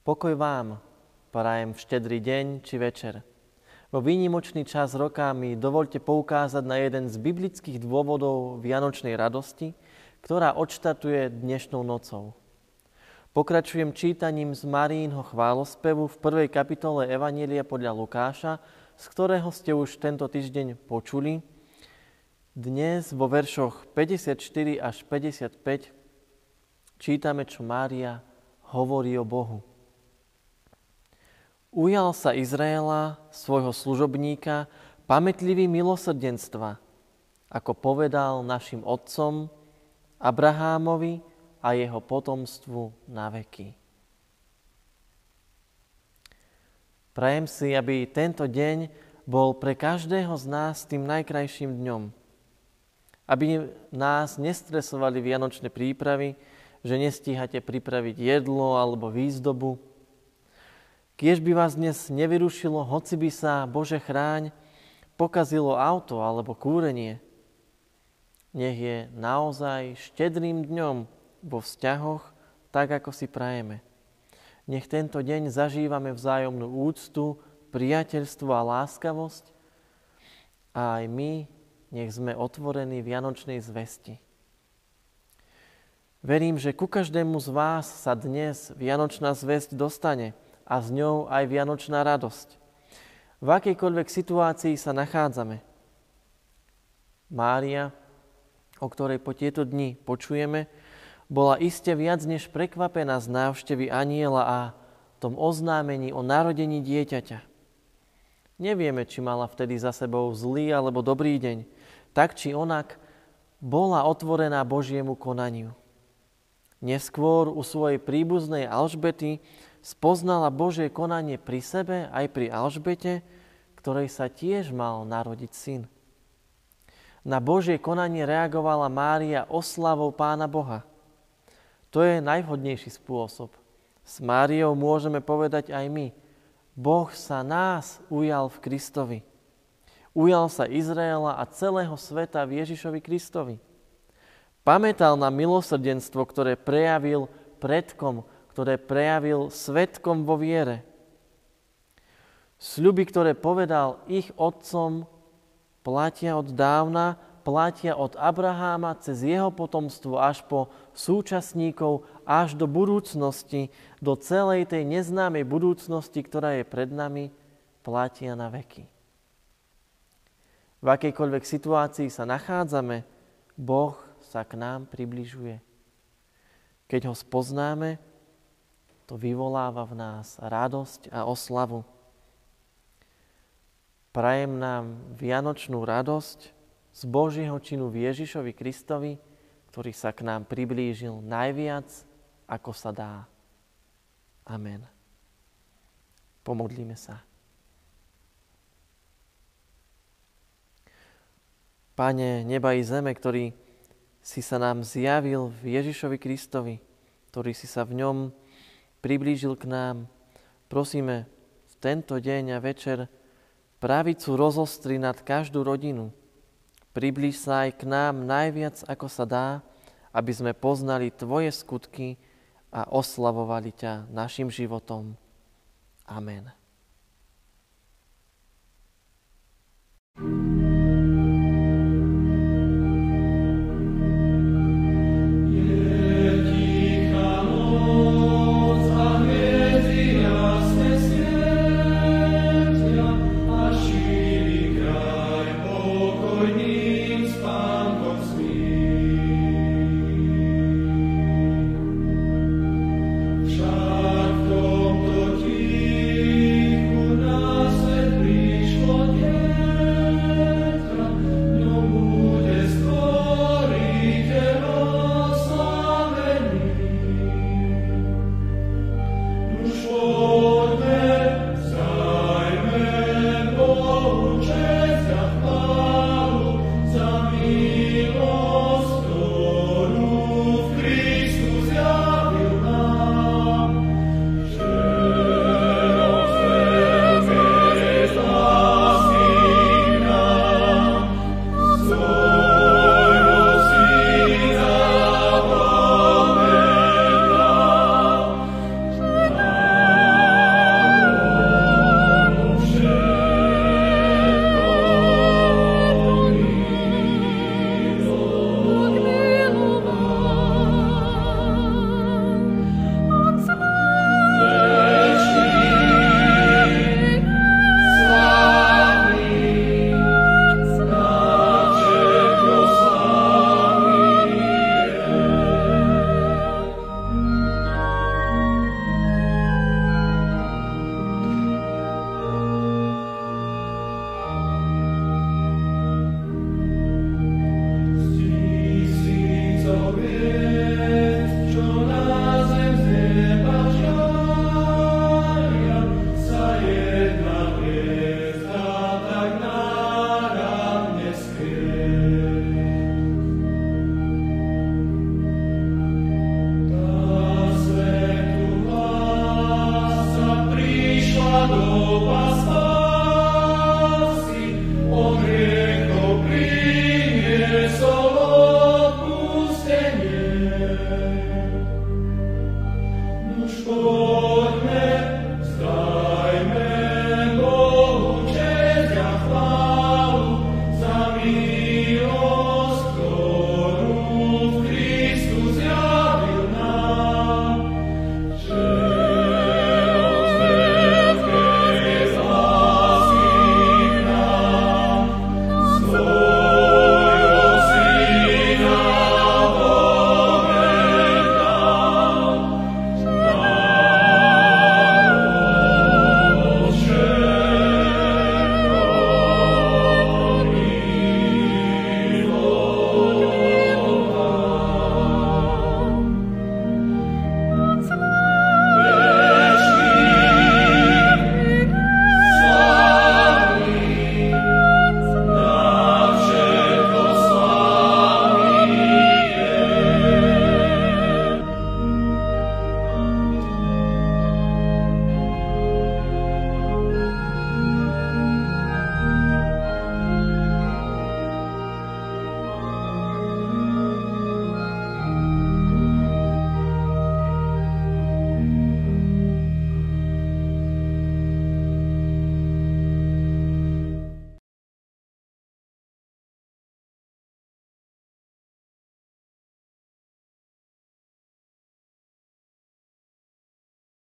Pokoj vám, prajem v štedrý deň či večer. Vo výnimočný čas roka mi dovolte poukázať na jeden z biblických dôvodov Vianočnej radosti, ktorá odštatuje dnešnou nocou. Pokračujem čítaním z Marínho chválospevu v prvej kapitole Evanielia podľa Lukáša, z ktorého ste už tento týždeň počuli. Dnes vo veršoch 54 až 55 čítame, čo Mária hovorí o Bohu. Ujal sa Izraela, svojho služobníka, pamätlivý milosrdenstva, ako povedal našim otcom, Abrahámovi a jeho potomstvu na veky. Prajem si, aby tento deň bol pre každého z nás tým najkrajším dňom. Aby nás nestresovali vianočné prípravy, že nestíhate pripraviť jedlo alebo výzdobu, Kiež by vás dnes nevyrušilo, hoci by sa, Bože chráň, pokazilo auto alebo kúrenie. Nech je naozaj štedrým dňom vo vzťahoch, tak ako si prajeme. Nech tento deň zažívame vzájomnú úctu, priateľstvo a láskavosť a aj my nech sme otvorení Vianočnej zvesti. Verím, že ku každému z vás sa dnes Vianočná zväzť dostane – a s ňou aj vianočná radosť. V akejkoľvek situácii sa nachádzame. Mária, o ktorej po tieto dni počujeme, bola iste viac než prekvapená z návštevy aniela a tom oznámení o narodení dieťaťa. Nevieme, či mala vtedy za sebou zlý alebo dobrý deň. Tak či onak, bola otvorená Božiemu konaniu. Neskôr u svojej príbuznej Alžbety spoznala Božie konanie pri sebe aj pri Alžbete, ktorej sa tiež mal narodiť syn. Na Božie konanie reagovala Mária oslavou Pána Boha. To je najvhodnejší spôsob. S Máriou môžeme povedať aj my. Boh sa nás ujal v Kristovi. Ujal sa Izraela a celého sveta v Ježišovi Kristovi. Pamätal na milosrdenstvo, ktoré prejavil predkom ktoré prejavil svetkom vo viere. Sľuby, ktoré povedal ich otcom, platia od dávna, platia od Abraháma cez jeho potomstvo až po súčasníkov, až do budúcnosti, do celej tej neznámej budúcnosti, ktorá je pred nami, platia na veky. V akejkoľvek situácii sa nachádzame, Boh sa k nám približuje. Keď ho spoznáme, to vyvoláva v nás radosť a oslavu. Prajem nám vianočnú radosť z Božieho činu v Ježišovi Kristovi, ktorý sa k nám priblížil najviac, ako sa dá. Amen. Pomodlíme sa. Pane neba i zeme, ktorý si sa nám zjavil v Ježišovi Kristovi, ktorý si sa v ňom priblížil k nám. Prosíme v tento deň a večer pravicu rozostri nad každú rodinu. Priblíž sa aj k nám najviac, ako sa dá, aby sme poznali Tvoje skutky a oslavovali ťa našim životom. Amen. Lord.